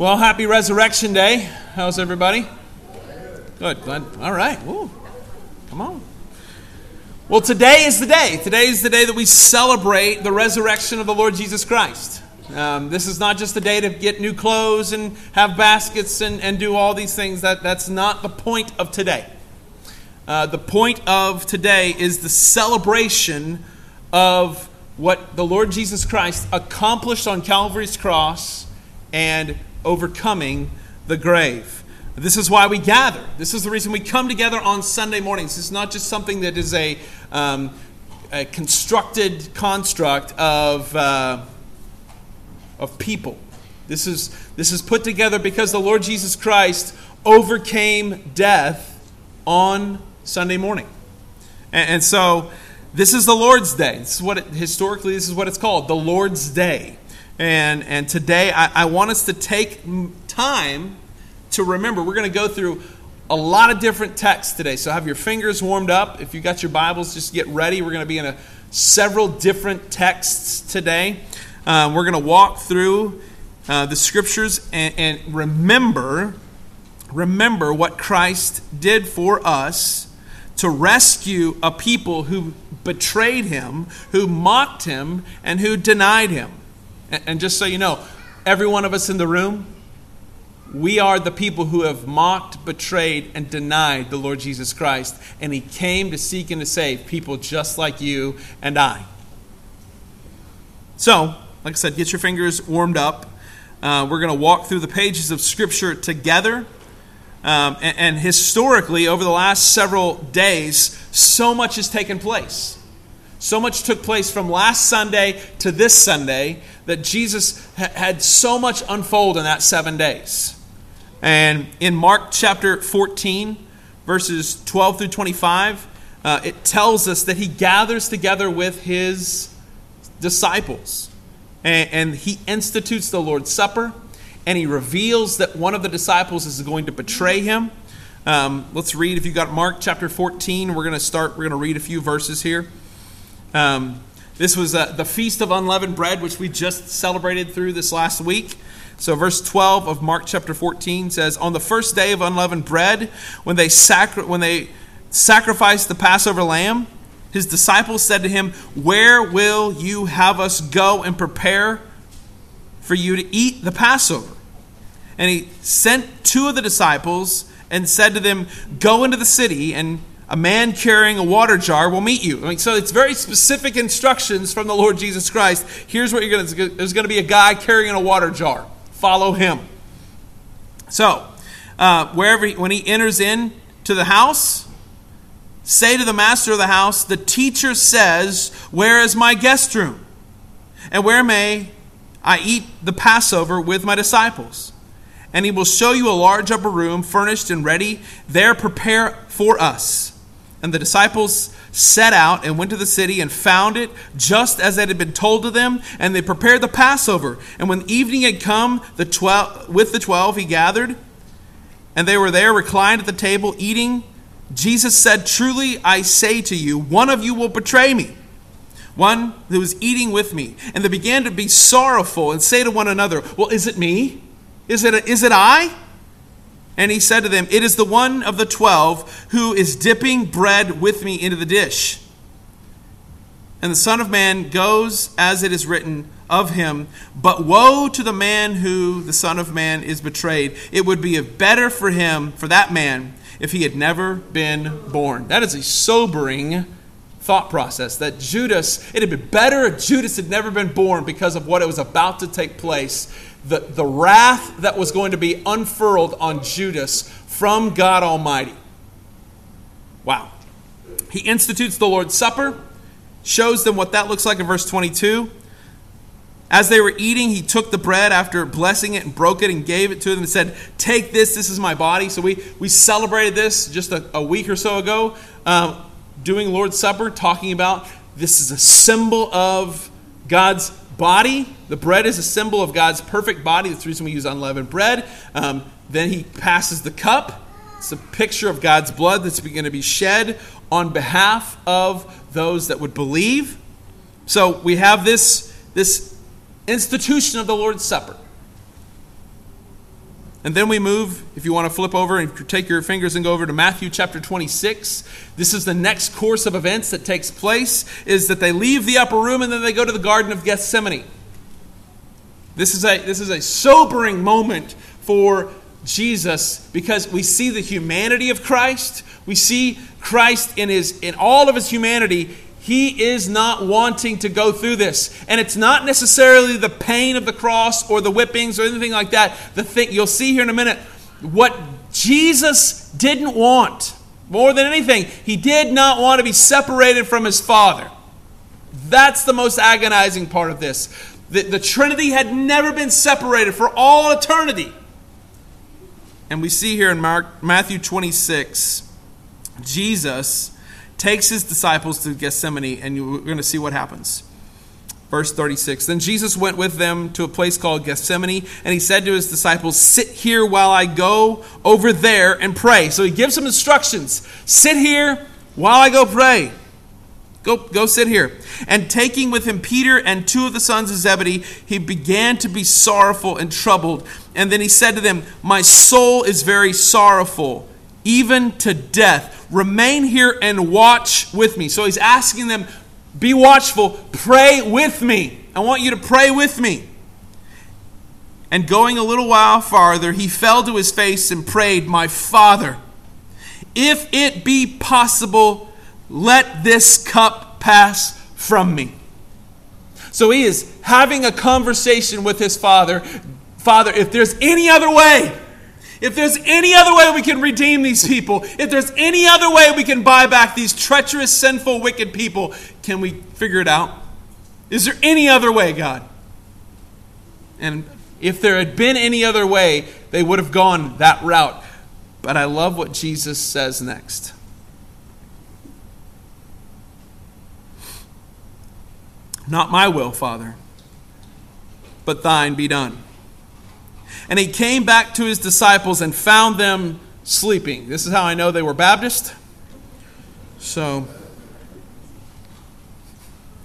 Well, happy Resurrection Day. How's everybody? Good, glad. All right. Come on. Well, today is the day. Today is the day that we celebrate the resurrection of the Lord Jesus Christ. Um, this is not just a day to get new clothes and have baskets and, and do all these things. That, that's not the point of today. Uh, the point of today is the celebration of what the Lord Jesus Christ accomplished on Calvary's cross and overcoming the grave. This is why we gather. This is the reason we come together on Sunday mornings. Is not just something that is a, um, a constructed construct of, uh, of people. This is, this is put together because the Lord Jesus Christ overcame death on Sunday morning. And, and so this is the Lord's Day. This is what it, historically this is what it's called, the Lord's Day. And and today I, I want us to take time to remember. We're going to go through a lot of different texts today. So have your fingers warmed up. If you got your Bibles, just get ready. We're going to be in a, several different texts today. Um, we're going to walk through uh, the scriptures and, and remember remember what Christ did for us to rescue a people who betrayed him, who mocked him, and who denied him. And just so you know, every one of us in the room, we are the people who have mocked, betrayed, and denied the Lord Jesus Christ. And he came to seek and to save people just like you and I. So, like I said, get your fingers warmed up. Uh, we're going to walk through the pages of Scripture together. Um, and, and, historically, over the last several days, so much has taken place. So much took place from last Sunday to this Sunday that Jesus ha- had so much unfold in that seven days. And in Mark chapter 14, verses 12 through 25, uh, it tells us that he gathers together with his disciples and, and he institutes the Lord's Supper and he reveals that one of the disciples is going to betray him. Um, let's read. If you got Mark chapter 14, we're going to start. We're going to read a few verses here. Um, this was uh, the Feast of Unleavened Bread, which we just celebrated through this last week. So, verse 12 of Mark chapter 14 says, On the first day of unleavened bread, when they, sacri- when they sacrificed the Passover lamb, his disciples said to him, Where will you have us go and prepare for you to eat the Passover. And he sent two of the disciples and said to them, Go into the city, and a man carrying a water jar will meet you. I mean, so it's very specific instructions from the Lord Jesus Christ. Here's what you're going to there's going to be a guy carrying a water jar. Follow him. So, uh, wherever he, when he enters in to the house, say to the master of the house, The teacher says, Where is my guest room? And where may I eat the Passover with my disciples. And he will show you a large upper room, furnished and ready. There prepare for us. And the disciples set out and went to the city and found it just as it had been told to them. And they prepared the Passover. And when evening had come, the twelve, with the twelve he gathered. And they were there reclined at the table eating. Jesus said, Truly I say to you, one of you will betray me one who was eating with me, and they began to be sorrowful and say to one another, Well, is it me? Is it, is it I? And he said to them, It is the one of the twelve who is dipping bread with me into the dish. And the Son of Man goes as it is written of him, but woe to the man who the Son of Man is betrayed. It would be better for him, for that man, if he had never been born. That is a sobering thought process that Judas, it had been better if Judas had never been born because of what it was about to take place. The, the wrath that was going to be unfurled on Judas from God Almighty. Wow. He institutes the Lord's Supper, shows them what that looks like in verse 22. As they were eating, he took the bread after blessing it and broke it and gave it to them and said, Take this, this is my body. So we, we celebrated this just a, a week or so ago. Um, doing Lord's Supper, talking about this is a symbol of God's body. The bread is a symbol of God's perfect body. That's the reason we use unleavened bread. Um, then he passes the cup. It's a picture of God's blood that's going to be shed on behalf of those that would believe. So we have this, this institution of the Lord's Supper. And then we move, if you want to flip over and take your fingers and go over to Matthew chapter 26. This is the next course of events that takes place is that they leave the upper room and then they go to the garden of Gethsemane. This is a this is a sobering moment for Jesus because we see the humanity of Christ. We see Christ in his in all of his humanity. He is not wanting to go through this. And it's not necessarily the pain of the cross or the whippings or anything like that. The thing you'll see here in a minute what Jesus didn't want more than anything, he did not want to be separated from his Father. That's the most agonizing part of this. The, the Trinity had never been separated for all eternity. And we see here in Mark, Matthew 26, Jesus takes his disciples to Gethsemane, and we're going to see what happens. Verse 36 Then Jesus went with them to a place called Gethsemane, and he said to his disciples, Sit here while I go over there and pray. So he gives them instructions Sit here while I go pray. Go, go sit here. And taking with him Peter and two of the sons of Zebedee, he began to be sorrowful and troubled. And then he said to them, My soul is very sorrowful, even to death. Remain here and watch with me. So he's asking them, Be watchful, pray with me. I want you to pray with me. And going a little while farther, he fell to his face and prayed, My Father, if it be possible, let this cup pass from me. So he is having a conversation with his father. Father, if there's any other way, if there's any other way we can redeem these people, if there's any other way we can buy back these treacherous, sinful, wicked people, can we figure it out? Is there any other way, God? And if there had been any other way, they would have gone that route. But I love what Jesus says next. Not my will, Father, but thine be done. And he came back to his disciples and found them sleeping. This is how I know they were Baptist. So,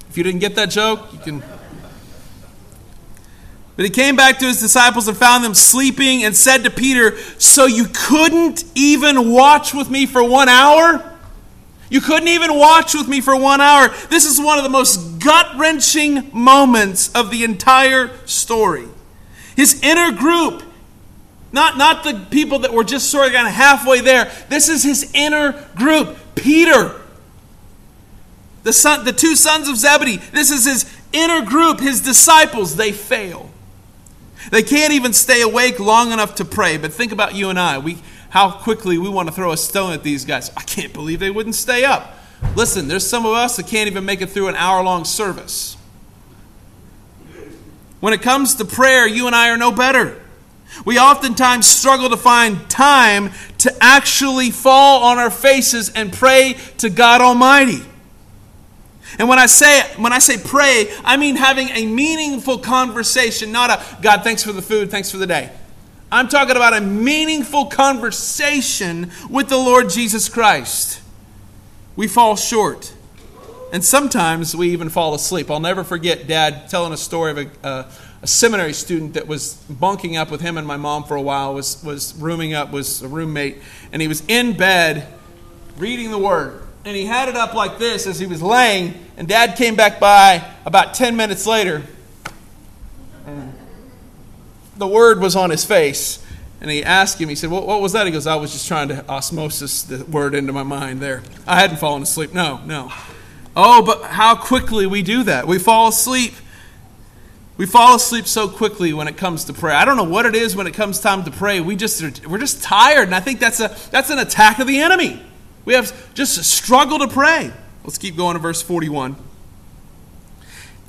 if you didn't get that joke, you can. But he came back to his disciples and found them sleeping and said to Peter, So you couldn't even watch with me for one hour? You couldn't even watch with me for one hour. This is one of the most gut wrenching moments of the entire story. His inner group, not, not the people that were just sort of kind of halfway there, this is his inner group. Peter, the, son, the two sons of Zebedee, this is his inner group, his disciples. They fail. They can't even stay awake long enough to pray. But think about you and I. We how quickly we want to throw a stone at these guys. I can't believe they wouldn't stay up. Listen, there's some of us that can't even make it through an hour long service. When it comes to prayer, you and I are no better. We oftentimes struggle to find time to actually fall on our faces and pray to God Almighty. And when I say when I say pray, I mean having a meaningful conversation, not a God, thanks for the food, thanks for the day. I'm talking about a meaningful conversation with the Lord Jesus Christ. We fall short. And sometimes we even fall asleep. I'll never forget Dad telling a story of a, a seminary student that was bunking up with him and my mom for a while, was, was rooming up, was a roommate, and he was in bed reading the Word. And he had it up like this as he was laying, and Dad came back by about 10 minutes later the word was on his face. And he asked him, he said, what, what was that? He goes, I was just trying to osmosis the word into my mind there. I hadn't fallen asleep. No, no. Oh, but how quickly we do that. We fall asleep. We fall asleep so quickly when it comes to prayer. I don't know what it is when it comes time to pray. We just are, we're just tired, and I think that's a that's an attack of the enemy. We have just struggle to pray. Let's keep going to verse 41.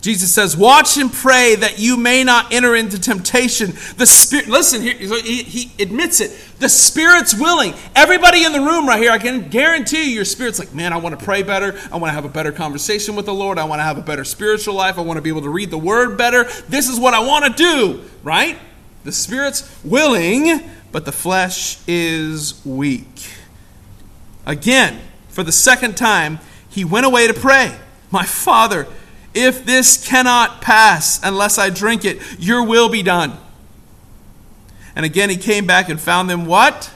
Jesus says, Watch and pray that you may not enter into temptation. The Spirit, listen here, he, he, admits it. The Spirit's willing. Everybody in the room right here, I can guarantee you, your Spirit's like, Man, I want to pray better. I want to have a better conversation with the Lord. I want to have a better spiritual life. I want to be able to read the Word better. This is what I want to do, right? The Spirit's willing, but the flesh is weak. Again, for the second time, he went away to pray. My Father, if this cannot pass unless I drink it, your will be done. And again he came back and found them what?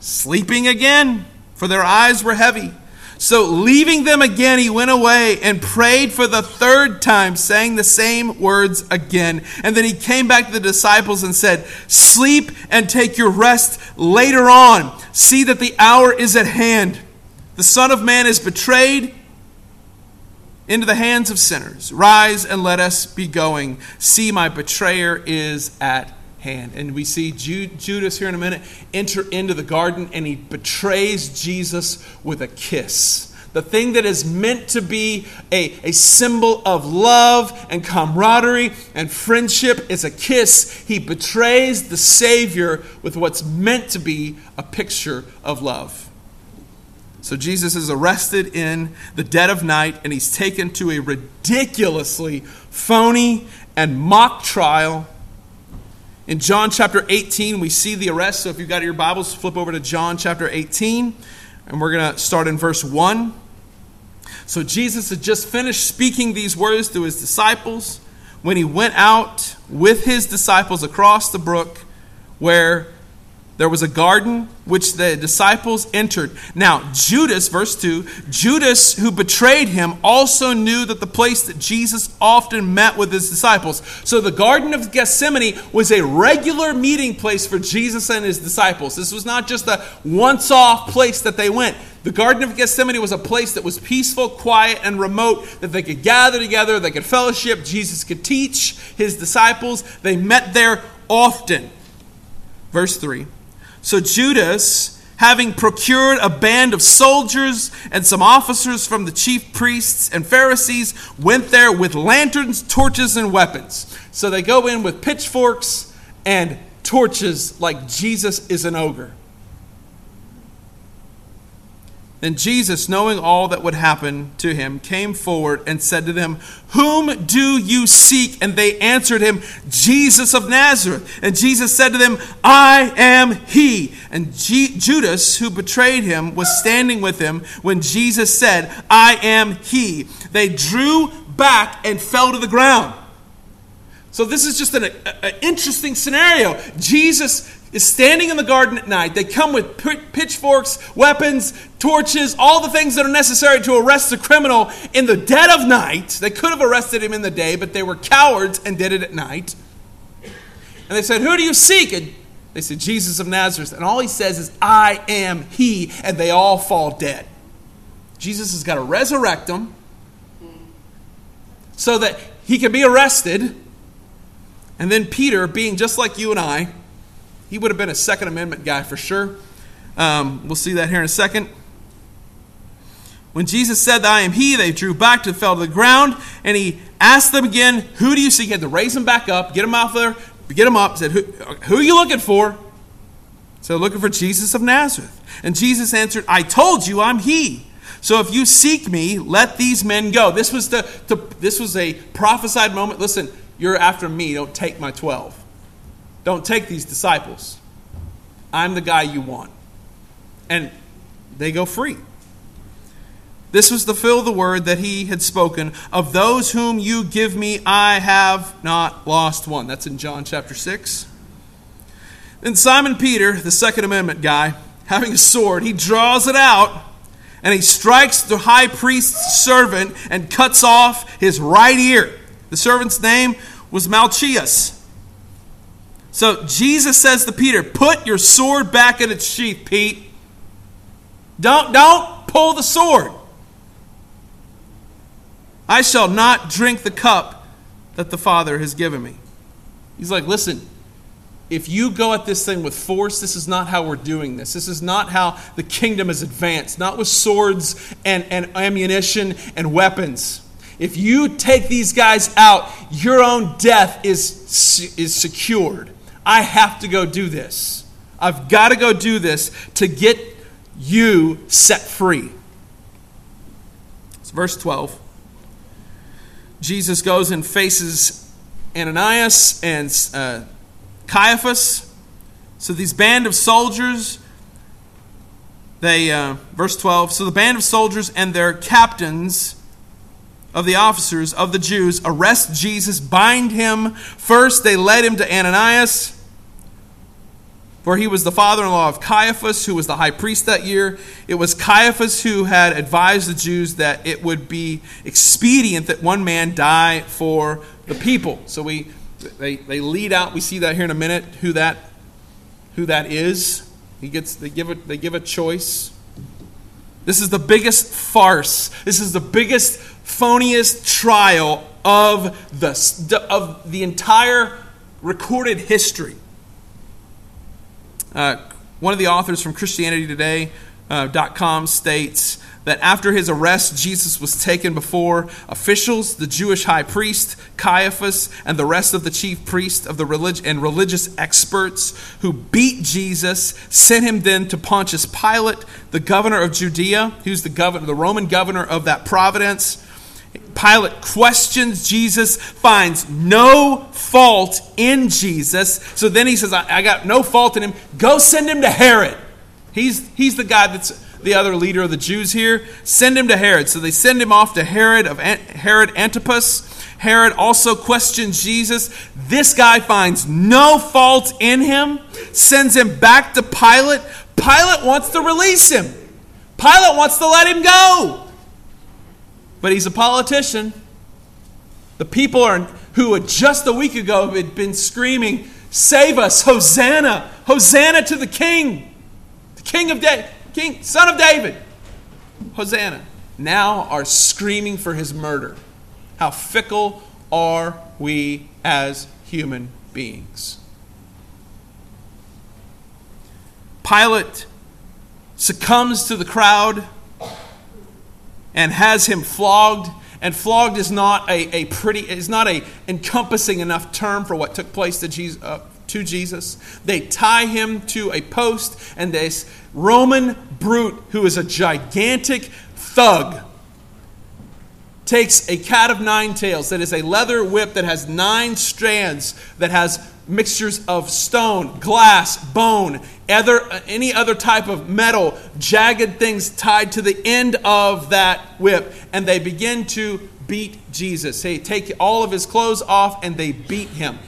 Sleeping again, for their eyes were heavy. So, leaving them again, he went away and prayed for the third time, saying the same words again. And then he came back to the disciples and said, Sleep and take your rest later on. See that the hour is at hand. The Son of Man is betrayed into the hands of sinners. Rise and let us be going. See, my betrayer is at hand. And we see Judas here in a minute enter into the garden and he betrays Jesus with a kiss. The thing that is meant to be a, a symbol of love and camaraderie and friendship is a kiss. He betrays the Savior with what's meant to be a picture of love. So Jesus is arrested in the dead of night and he's taken to a ridiculously phony and mock trial in John chapter 18, we see the arrest. So if you've got your Bibles, flip over to John chapter 18, and we're going to start in verse 1. So Jesus had just finished speaking these words to his disciples when he went out with his disciples across the brook where there was a garden which the disciples entered. Now, Judas, verse 2, Judas, who betrayed him, also knew that the place that Jesus often met with his disciples. So, the Garden of Gethsemane was a regular meeting place for Jesus and his disciples. This was not just a once off place that they went. The Garden of Gethsemane was a place that was peaceful, quiet, and remote, that they could gather together, they could fellowship, Jesus could teach his disciples. They met there often. Verse 3. So Judas, having procured a band of soldiers and some officers from the chief priests and Pharisees, went there with lanterns, torches, and weapons. So they go in with pitchforks and torches like Jesus is an ogre. Then Jesus, knowing all that would happen to him, came forward and said to them, Whom do you seek? And they answered him, Jesus of Nazareth. And Jesus said to them, I am he. And G- Judas, who betrayed him, was standing with him when Jesus said, I am he. They drew back and fell to the ground. So, this is just an, an interesting scenario. Jesus is standing in the garden at night. They come with pitchforks, weapons, torches, all the things that are necessary to arrest a criminal in the dead of night. They could have arrested him in the day, but they were cowards and did it at night. And they said, Who do you seek? And they said, Jesus of Nazareth. And all he says is, I am he. And they all fall dead. Jesus has got to resurrect them so that he can be arrested. And then Peter, being just like you and I, he would have been a Second Amendment guy for sure. Um, we'll see that here in a second. When Jesus said, I am he, they drew back to fell to the ground, and he asked them again, Who do you seek? He had to raise them back up, get them out there, get them up, said, Who, who are you looking for? So looking for Jesus of Nazareth. And Jesus answered, I told you I'm he. So if you seek me, let these men go. This was the, the this was a prophesied moment. Listen, you're after me, don't take my 12. Don't take these disciples. I'm the guy you want. And they go free. This was to fill the word that he had spoken Of those whom you give me, I have not lost one. That's in John chapter 6. Then Simon Peter, the Second Amendment guy, having a sword, he draws it out and he strikes the high priest's servant and cuts off his right ear. The servant's name was Malchus. So Jesus says to Peter, Put your sword back in its sheath, Pete. Don't, don't pull the sword. I shall not drink the cup that the Father has given me. He's like, Listen, if you go at this thing with force, this is not how we're doing this. This is not how the kingdom is advanced, not with swords and, and ammunition and weapons. If you take these guys out, your own death is, is secured. I have to go do this. I've got to go do this to get you set free. It's verse 12. Jesus goes and faces Ananias and uh, Caiaphas. So these band of soldiers, they, uh, verse 12, so the band of soldiers and their captains of the officers of the Jews arrest Jesus, bind him. First, they led him to Ananias. For he was the father in law of Caiaphas, who was the high priest that year. It was Caiaphas who had advised the Jews that it would be expedient that one man die for the people. So we they, they lead out, we see that here in a minute, who that who that is. He gets they give it they give a choice. This is the biggest farce. This is the biggest phoniest trial of the of the entire recorded history. Uh, one of the authors from Christianity Today.com uh, states that after his arrest, Jesus was taken before officials, the Jewish high priest, Caiaphas, and the rest of the chief priests of the relig- and religious experts who beat Jesus, sent him then to Pontius Pilate, the governor of Judea, who's the governor, the Roman governor of that province. Pilate questions Jesus, finds no fault in Jesus. So then he says, I, I got no fault in him. Go send him to Herod. He's, he's the guy that's the other leader of the Jews here. Send him to Herod. So they send him off to Herod of Herod Antipas. Herod also questions Jesus. This guy finds no fault in him, sends him back to Pilate. Pilate wants to release him. Pilate wants to let him go. But he's a politician. The people are who just a week ago had been screaming, Save us, Hosanna, Hosanna to the King, the King of David, King, Son of David, Hosanna, now are screaming for his murder. How fickle are we as human beings? Pilate succumbs to the crowd and has him flogged. And flogged is not a, a pretty, is not a encompassing enough term for what took place to Jesus, uh, to Jesus. They tie him to a post, and this Roman brute, who is a gigantic thug, takes a cat of nine tails that is a leather whip that has nine strands, that has mixtures of stone, glass, bone, other, any other type of metal, jagged things tied to the end of that whip, and they begin to beat Jesus. They take all of his clothes off and they beat him.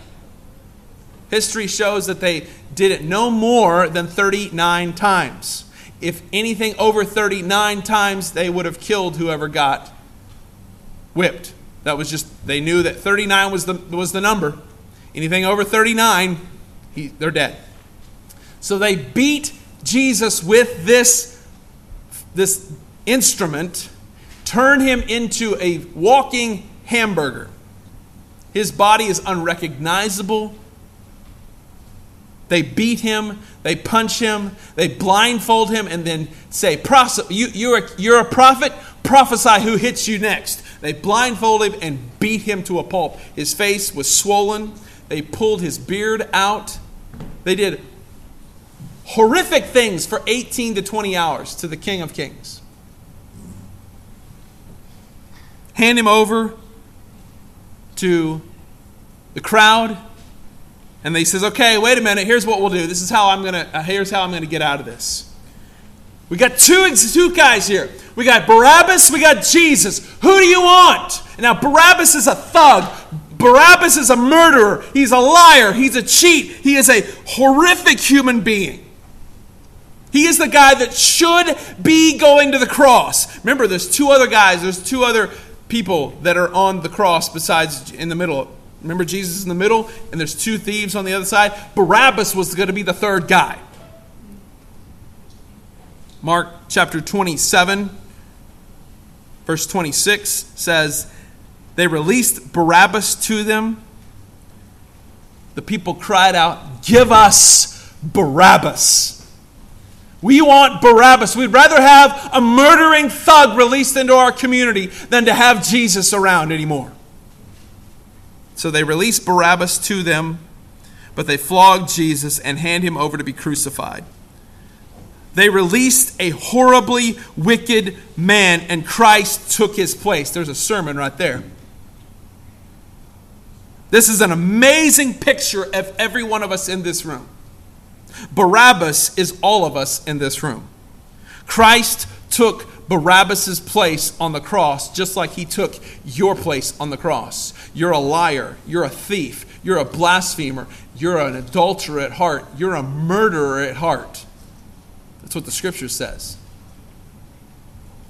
History shows that they did it no more than 39 times. If anything over 39 times, they would have killed whoever got whipped. That was just, they knew that 39 was the, was the number. Anything over 39, he, they're dead. So they beat Jesus with this, this instrument, turn him into a walking hamburger. His body is unrecognizable. They beat him, they punch him, they blindfold him, and then say, you, you're, a, you're a prophet, prophesy who hits you next. They blindfold him and beat him to a pulp. His face was swollen. They pulled his beard out. They did horrific things for 18 to 20 hours to the King of Kings. Hand him over to the crowd and they says, "Okay, wait a minute. Here's what we'll do. This is how I'm gonna. Uh, here's how I'm gonna get out of this. We got two two guys here. We got Barabbas. We got Jesus. Who do you want? now Barabbas is a thug. Barabbas is a murderer. He's a liar. He's a cheat. He is a horrific human being. He is the guy that should be going to the cross. Remember, there's two other guys. There's two other people that are on the cross besides in the middle Remember, Jesus in the middle, and there's two thieves on the other side? Barabbas was going to be the third guy. Mark chapter 27, verse 26 says, They released Barabbas to them. The people cried out, Give us Barabbas. We want Barabbas. We'd rather have a murdering thug released into our community than to have Jesus around anymore. So they release Barabbas to them, but they flog Jesus and hand him over to be crucified. They released a horribly wicked man, and Christ took his place. There's a sermon right there. This is an amazing picture of every one of us in this room. Barabbas is all of us in this room. Christ took Barabbas' place on the cross, just like he took your place on the cross. You're a liar. You're a thief. You're a blasphemer. You're an adulterer at heart. You're a murderer at heart. That's what the scripture says.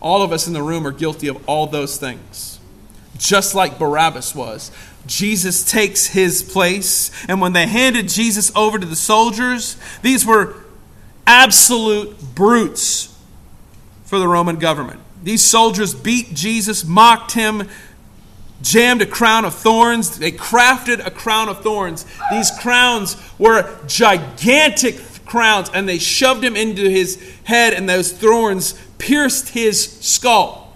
All of us in the room are guilty of all those things, just like Barabbas was. Jesus takes his place, and when they handed Jesus over to the soldiers, these were absolute brutes for the Roman government. These soldiers beat Jesus, mocked him, jammed a crown of thorns. They crafted a crown of thorns. These crowns were gigantic crowns, and they shoved him into his head, and those thorns pierced his skull,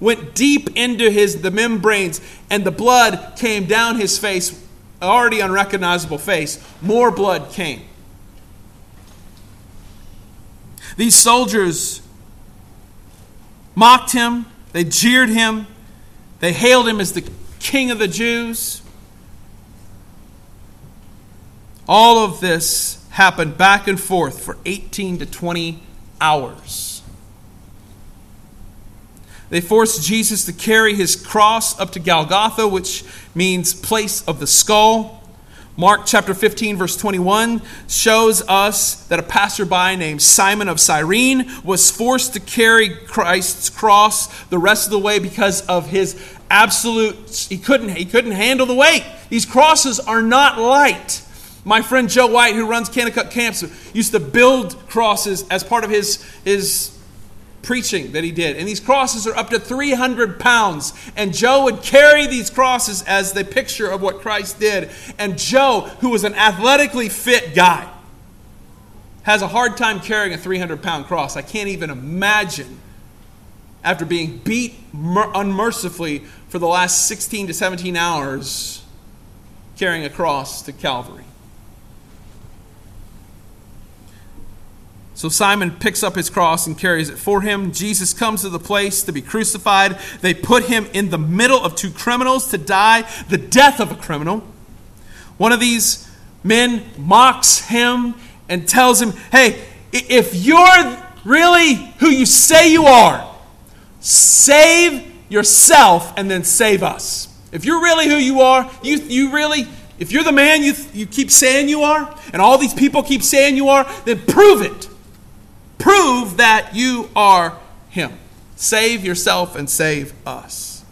went deep into his the membranes, and the blood came down his face, already unrecognizable face. More blood came. These soldiers mocked him, they jeered him, they hailed him as the king of the Jews. All of this happened back and forth for 18 to 20 hours. They forced Jesus to carry his cross up to Golgotha, which means place of the skull. Mark chapter 15, verse 21 shows us that a passerby named Simon of Cyrene was forced to carry Christ's cross the rest of the way because of his absolute he couldn't he couldn't handle the weight. These crosses are not light. My friend Joe White, who runs Kanakuk Camps, used to build crosses as part of his, his preaching that he did. And these crosses are up to 300 pounds. And Joe would carry these crosses as the picture of what Christ did. And Joe, who was an athletically fit guy, has a hard time carrying a 300 pound cross. I can't even imagine after being beat unmercifully for the last 16 to 17 hours carrying a cross to Calvary. So Simon picks up his cross and carries it for him. Jesus comes to the place to be crucified. They put him in the middle of two criminals to die the death of a criminal. One of these men mocks him and tells him, Hey, if you're really who you say you are, save yourself and then save us. If you're really who you are, you, you really, if you're the man you, you keep saying you are, and all these people keep saying you are, then prove it. Prove that you are Him. Save yourself and save us.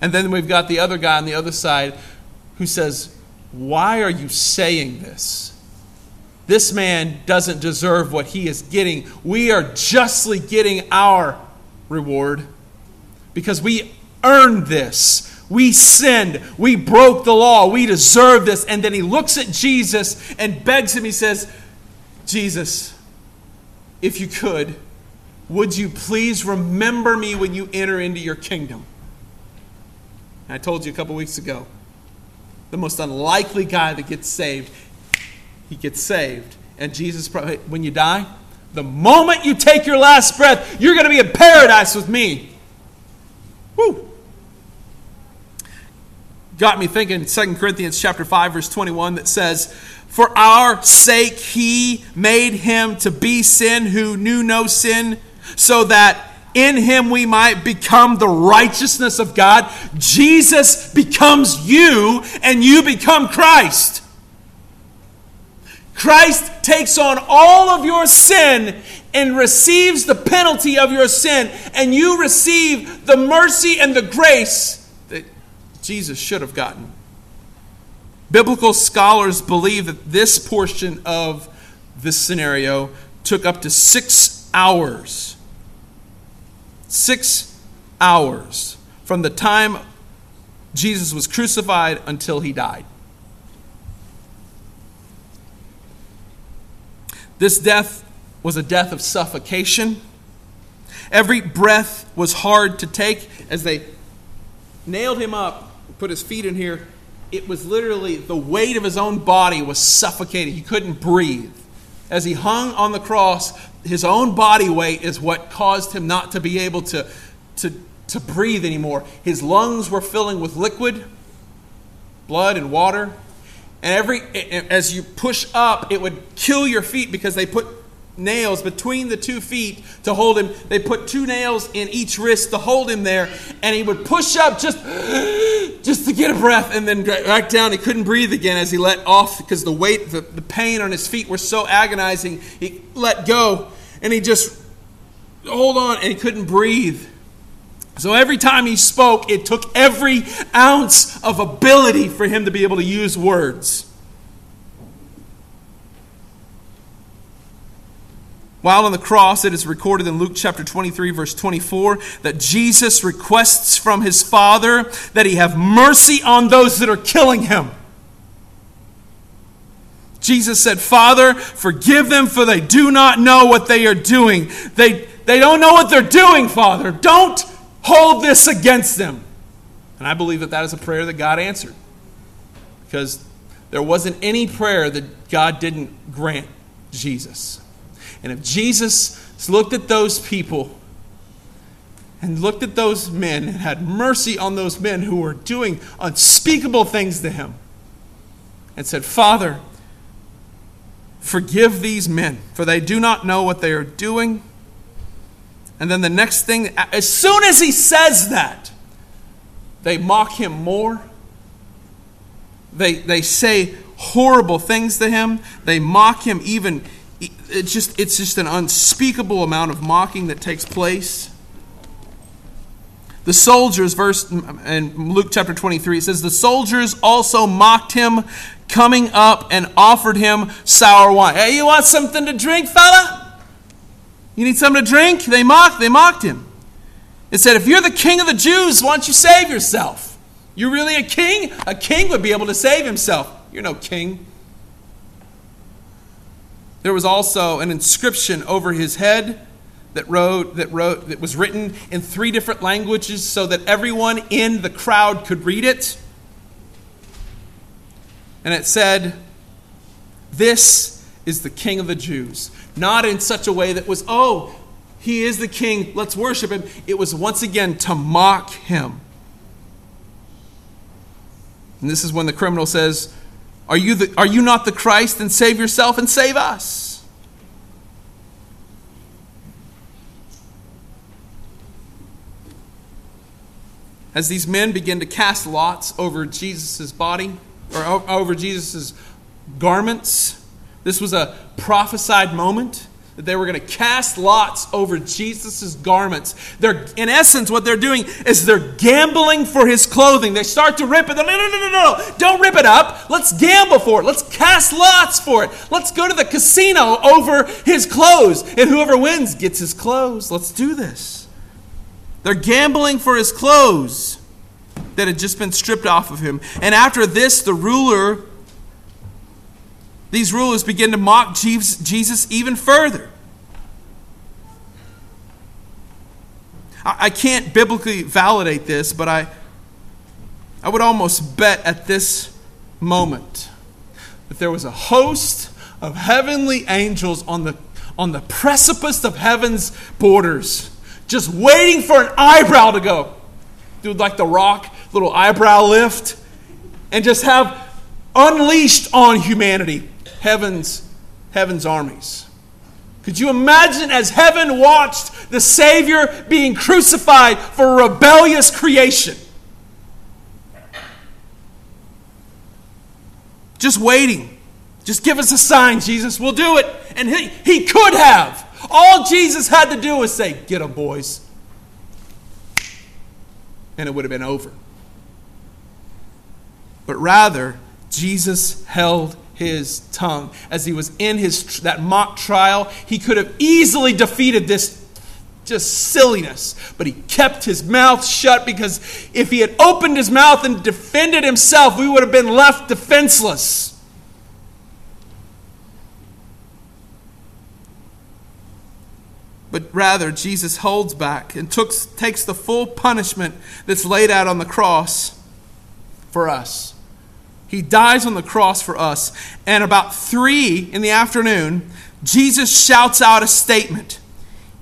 And then we've got the other guy on the other side who says, Why are you saying this? This man doesn't deserve what he is getting. We are justly getting our reward because we earned this. We sinned. We broke the law. We deserve this. And then he looks at Jesus and begs him. He says, Jesus, if you could, would you please remember me when you enter into your kingdom? I told you a couple weeks ago, the most unlikely guy that gets saved, he gets saved. And Jesus, when you die, the moment you take your last breath, you're going to be in paradise with me. Woo! Got me thinking, 2 Corinthians chapter 5, verse 21, that says, for our sake, he made him to be sin who knew no sin, so that in him we might become the righteousness of God. Jesus becomes you, and you become Christ. Christ takes on all of your sin and receives the penalty of your sin, and you receive the mercy and the grace Jesus should have gotten. Biblical scholars believe that this portion of this scenario took up to six hours. Six hours from the time Jesus was crucified until he died. This death was a death of suffocation. Every breath was hard to take as they nailed him up, put his feet in here it was literally the weight of his own body was suffocating. He couldn't breathe. As he hung on the cross, his own body weight is what caused him not to be able to, to, to breathe anymore. His lungs were filling with liquid, blood, and water. And every as you push up, it would kill your feet because they put nails between the two feet to hold him. They put two nails in each wrist to hold him there, and he would push up just just to get a breath and then back down. He couldn't breathe again as he let off because the weight, the, the pain on his feet were so agonizing. He let go and he just, hold on, and he couldn't breathe. So every time he spoke, it took every ounce of ability for him to be able to use words. While on the cross, it is recorded in Luke chapter 23, verse 24, that Jesus requests from his Father that he have mercy on those that are killing him. Jesus said, Father, forgive them, for they do not know what they are doing. They, they don't know what they're doing, Father. Don't hold this against them. And I believe that that is a prayer that God answered. Because there wasn't any prayer that God didn't grant Jesus. And if Jesus looked at those people and looked at those men and had mercy on those men who were doing unspeakable things to him and said, Father, forgive these men, for they do not know what they are doing. And then the next thing, as soon as he says that, they mock him more. They, they say horrible things to him. They mock him even it's just it's just an unspeakable amount of mocking that takes place. The soldiers, verse in Luke chapter 23, it says, The soldiers also mocked him, coming up and offered him sour wine. Hey, you want something to drink, fella? You need something to drink? They mocked, they mocked him. It said, If you're the king of the Jews, why don't you save yourself? You're really a king? A king would be able to save himself. You're no king. There was also an inscription over his head that wrote that wrote that was written in three different languages so that everyone in the crowd could read it. And it said, "This is the king of the Jews." Not in such a way that was, "Oh, he is the king, let's worship him." It was once again to mock him. And this is when the criminal says, are you, the, are you not the Christ? And save yourself and save us. As these men begin to cast lots over Jesus' body, or over Jesus' garments, this was a prophesied moment that they were going to cast lots over Jesus' garments. They're, in essence, what they're doing is they're gambling for his clothing. They start to rip it. No, no, no, no, no. Don't rip it up. Let's gamble for it. Let's cast lots for it. Let's go to the casino over his clothes. And whoever wins gets his clothes. Let's do this. They're gambling for his clothes that had just been stripped off of him. And after this, the ruler these rulers begin to mock Jesus even further. I can't biblically validate this, but I, I would almost bet at this moment that there was a host of heavenly angels on the, on the precipice of heaven's borders, just waiting for an eyebrow to go. Do like the rock, little eyebrow lift, and just have unleashed on humanity heaven's, heaven's armies. Could you imagine as heaven watched the Savior being crucified for rebellious creation? Just waiting. Just give us a sign, Jesus. We'll do it. And he, he could have. All Jesus had to do was say, Get them, boys. And it would have been over. But rather, Jesus held his tongue. As he was in his that mock trial, he could have easily defeated this just silliness, but he kept his mouth shut because if he had opened his mouth and defended himself, we would have been left defenseless. But rather, Jesus holds back and took, takes the full punishment that's laid out on the cross for us. He dies on the cross for us. And about three in the afternoon, Jesus shouts out a statement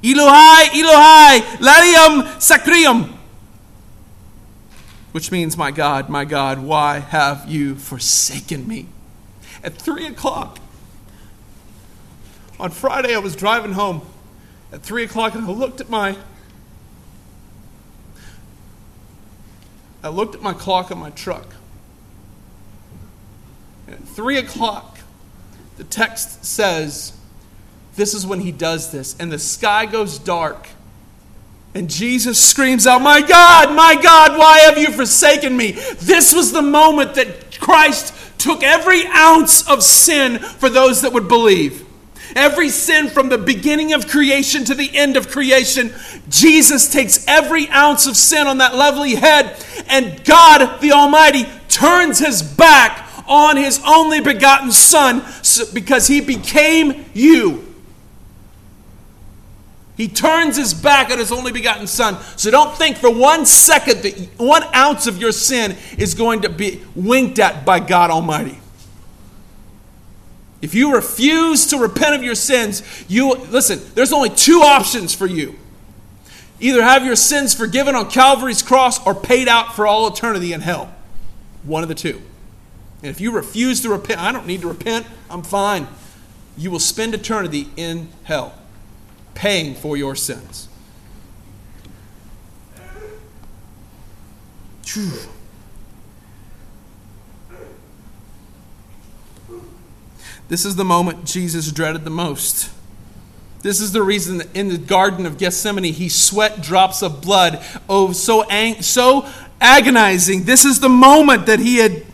Elohai, Elohai, lariam sacrium. Which means, My God, my God, why have you forsaken me? At three o'clock on Friday, I was driving home at three o'clock and I looked at my I looked at my clock on my truck. At 3 o'clock, the text says, This is when he does this. And the sky goes dark. And Jesus screams out, My God, my God, why have you forsaken me? This was the moment that Christ took every ounce of sin for those that would believe. Every sin from the beginning of creation to the end of creation, Jesus takes every ounce of sin on that lovely head, and God the Almighty turns his back on his only begotten Son because he became you. He turns his back on his only begotten Son. So don't think for one second that one ounce of your sin is going to be winked at by God Almighty. If you refuse to repent of your sins, you listen, there's only two options for you. Either have your sins forgiven on Calvary's cross or paid out for all eternity in hell. One of the two. And if you refuse to repent, I don't need to repent, I'm fine. You will spend eternity in hell, paying for your sins. Whew. This is the moment Jesus dreaded the most. This is the reason that in the Garden of Gethsemane he sweat drops of blood. Oh, so, ang- so agonizing. This is the moment that he had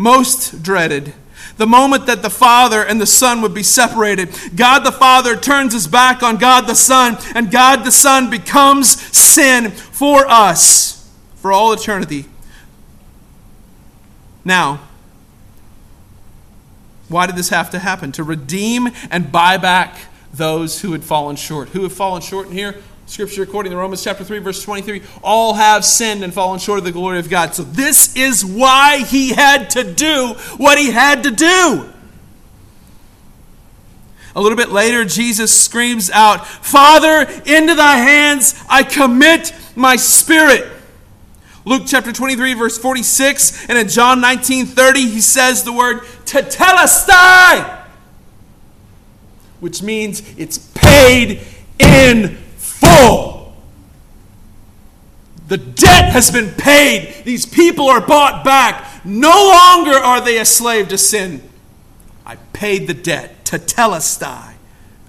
most dreaded. The moment that the Father and the Son would be separated. God the Father turns his back on God the Son, and God the Son becomes sin for us for all eternity. Now, why did this have to happen? To redeem and buy back those who had fallen short. Who have fallen short in here? Scripture according to Romans chapter 3 verse 23, all have sinned and fallen short of the glory of God. So this is why he had to do what he had to do. A little bit later, Jesus screams out, Father, into thy hands I commit my spirit. Luke chapter 23, verse 46, and in John 19 30, he says the word tetelestai, which means it's paid in full. The debt has been paid. These people are bought back. No longer are they a slave to sin. I paid the debt. Tetelestai.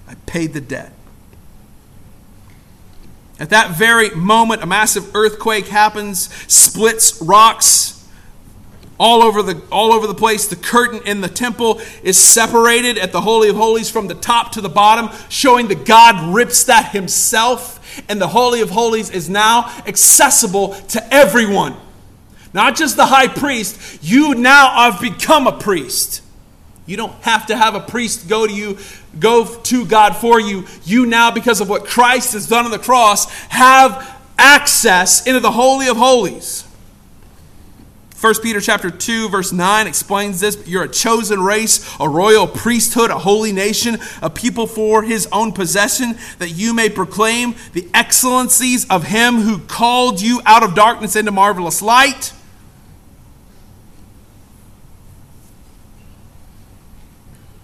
I paid the debt. At that very moment, a massive earthquake happens, splits rocks all over the all over the place. The curtain in the temple is separated at the holy of holies from the top to the bottom, showing that God rips that himself, and the holy of holies is now accessible to everyone. Not just the high priest, you now have become a priest. You don't have to have a priest go to you, go to God for you. You now, because of what Christ has done on the cross, have access into the Holy of Holies. 1 Peter chapter 2 verse 9 explains this you're a chosen race a royal priesthood a holy nation a people for his own possession that you may proclaim the excellencies of him who called you out of darkness into marvelous light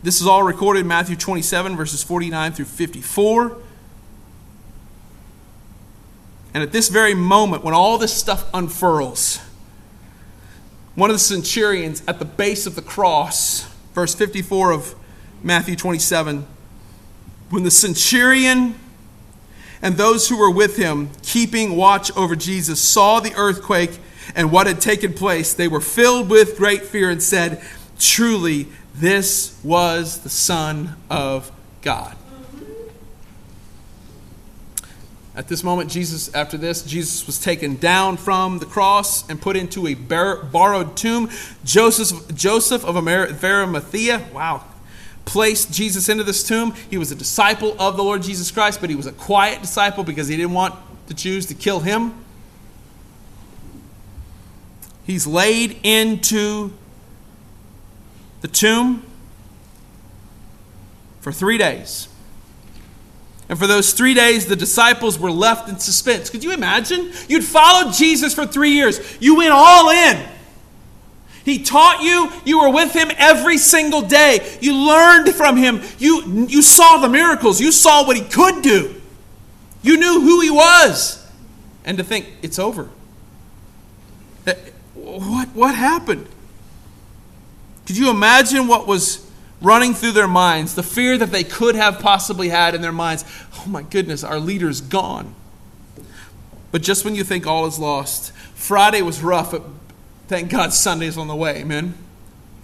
This is all recorded in Matthew 27, verses 49 through 54. And at this very moment, when all this stuff unfurls, one of the centurions at the base of the cross, verse 54 of Matthew 27, when the centurion and those who were with him, keeping watch over Jesus, saw the earthquake and what had taken place, they were filled with great fear and said, Truly, this was the Son of God. At this moment, Jesus, after this, Jesus was taken down from the cross and put into a bar- borrowed tomb. Joseph, Joseph of Arimathea, wow, placed Jesus into this tomb. He was a disciple of the Lord Jesus Christ, but he was a quiet disciple because he didn't want the Jews to kill him. He's laid into the tomb for three days. And for those three days, the disciples were left in suspense. Could you imagine? You'd followed Jesus for three years, you went all in. He taught you, you were with him every single day. You learned from him. You, you saw the miracles. You saw what he could do. You knew who he was. And to think, it's over. what, what happened? Could you imagine what was running through their minds? The fear that they could have possibly had in their minds. Oh my goodness, our leader's gone. But just when you think all is lost, Friday was rough, but thank God Sunday's on the way. Amen.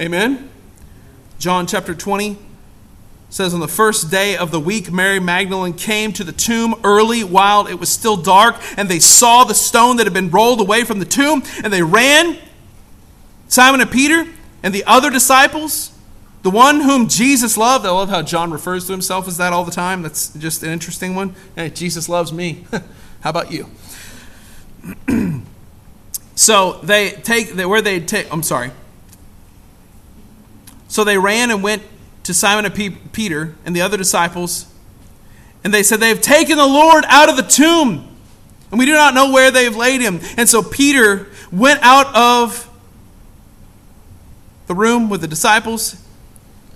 Amen. John chapter 20 says on the first day of the week Mary Magdalene came to the tomb early while it was still dark and they saw the stone that had been rolled away from the tomb and they ran Simon and Peter and the other disciples the one whom Jesus loved I love how John refers to himself as that all the time. That's just an interesting one. Hey Jesus loves me. How about you? So they take where they take I'm sorry. So they ran and went to Simon and Peter and the other disciples, and they said, They have taken the Lord out of the tomb, and we do not know where they have laid him. And so Peter went out of the room with the disciples,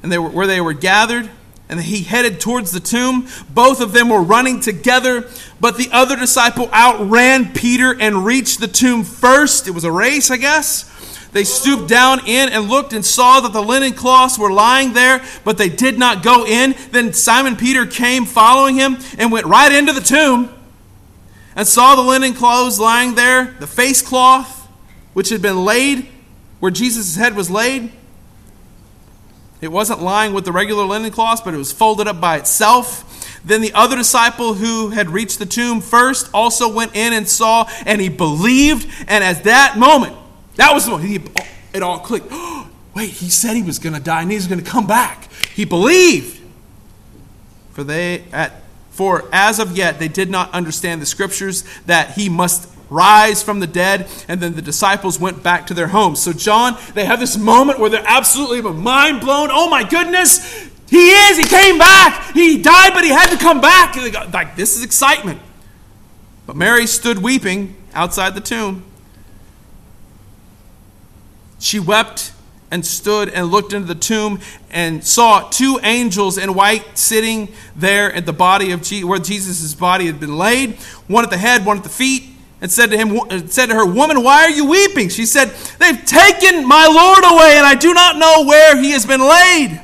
and they were, where they were gathered, and he headed towards the tomb. Both of them were running together, but the other disciple outran Peter and reached the tomb first. It was a race, I guess. They stooped down in and looked and saw that the linen cloths were lying there, but they did not go in. Then Simon Peter came following him and went right into the tomb and saw the linen clothes lying there, the face cloth which had been laid where Jesus' head was laid. It wasn't lying with the regular linen cloth, but it was folded up by itself. Then the other disciple who had reached the tomb first also went in and saw, and he believed. And at that moment, that was the moment, He, it all clicked. Wait, he said he was going to die and he's going to come back. He believed. For they at for as of yet they did not understand the scriptures that he must rise from the dead and then the disciples went back to their homes. So john they have this moment where they're absolutely mind blown. Oh my goodness he is he came back. He died but he had to come back. Like this is excitement. But mary stood weeping outside the tomb. She wept and stood and looked into the tomb and saw two angels in white sitting there at the body of Je- where Jesus' body had been laid, one at the head, one at the feet, and said to him, said to her, "Woman, why are you weeping?" She said, "They've taken my Lord away, and I do not know where he has been laid."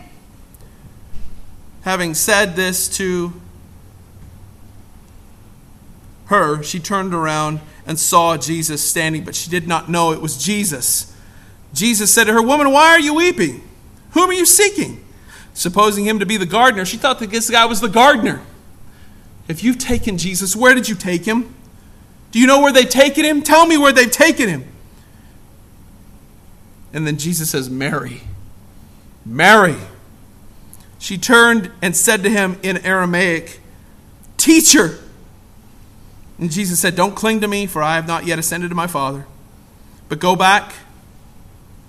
Having said this to her, she turned around and saw Jesus standing, but she did not know it was Jesus. Jesus said to her, Woman, why are you weeping? Whom are you seeking? Supposing him to be the gardener, she thought that this guy was the gardener. If you've taken Jesus, where did you take him? Do you know where they've taken him? Tell me where they've taken him. And then Jesus says, Mary. Mary. She turned and said to him in Aramaic, Teacher. And Jesus said, Don't cling to me, for I have not yet ascended to my Father. But go back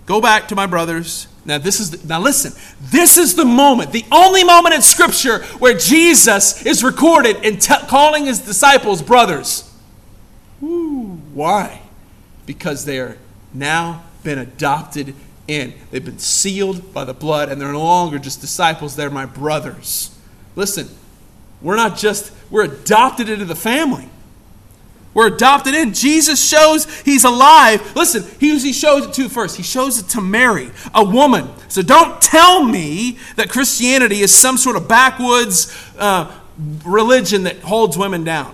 Go back to my brothers. Now this is the, now listen. This is the moment, the only moment in Scripture where Jesus is recorded in t- calling his disciples brothers. Ooh, why? Because they are now been adopted in. They've been sealed by the blood, and they're no longer just disciples. They're my brothers. Listen, we're not just we're adopted into the family. We're adopted in. Jesus shows he's alive. Listen, he, he shows it to first. He shows it to Mary, a woman. So don't tell me that Christianity is some sort of backwoods uh, religion that holds women down.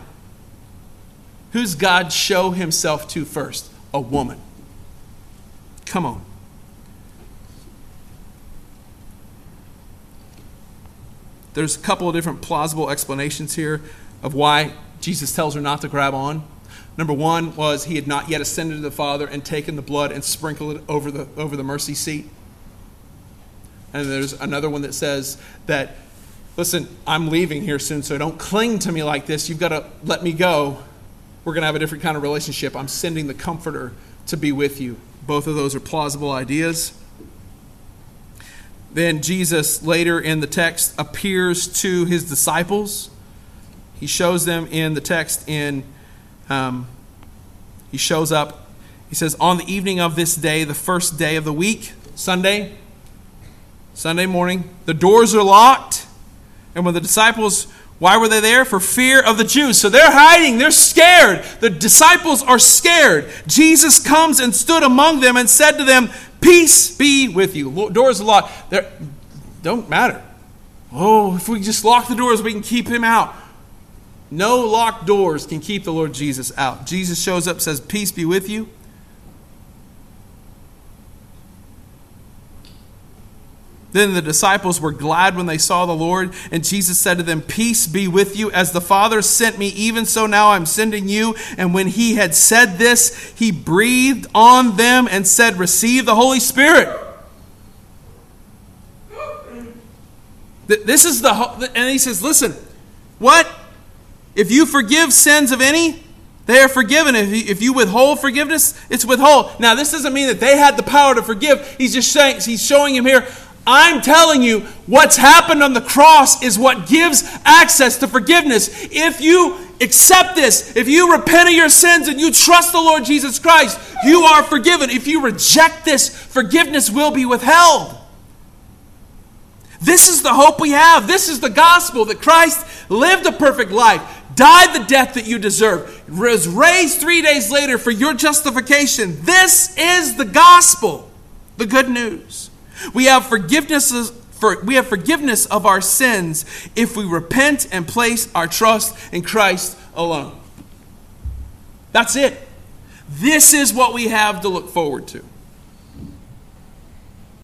Who's God show himself to first? A woman. Come on. There's a couple of different plausible explanations here of why Jesus tells her not to grab on. Number one was he had not yet ascended to the Father and taken the blood and sprinkled it over the, over the mercy seat. And there's another one that says that, listen, I'm leaving here soon, so don't cling to me like this. You've got to let me go. We're going to have a different kind of relationship. I'm sending the Comforter to be with you. Both of those are plausible ideas. Then Jesus, later in the text, appears to his disciples he shows them in the text in, um, he shows up. He says, On the evening of this day, the first day of the week, Sunday, Sunday morning, the doors are locked. And when the disciples Why were they there? For fear of the Jews. So they're hiding. They're scared. The disciples are scared. Jesus comes and stood among them and said to them, Peace be with you. Doors locked. They don't matter. Oh, if we just lock the doors, we can keep him out. No locked doors can keep the Lord Jesus out. Jesus shows up, says, Peace be with you. Then the disciples were glad when they saw the Lord, and Jesus said to them, Peace be with you. As the Father sent me, even so now I'm sending you. And when he had said this, he breathed on them and said, Receive the Holy Spirit. This is the, and he says, Listen, what? If you forgive sins of any, they are forgiven. If you, if you withhold forgiveness, it's withhold. Now, this doesn't mean that they had the power to forgive. He's just saying, he's showing him here, I'm telling you, what's happened on the cross is what gives access to forgiveness. If you accept this, if you repent of your sins and you trust the Lord Jesus Christ, you are forgiven. If you reject this, forgiveness will be withheld. This is the hope we have. This is the gospel that Christ lived a perfect life, died the death that you deserve, was raised three days later for your justification. This is the gospel, the good news. We have forgiveness for, we have forgiveness of our sins if we repent and place our trust in Christ alone. That's it. This is what we have to look forward to.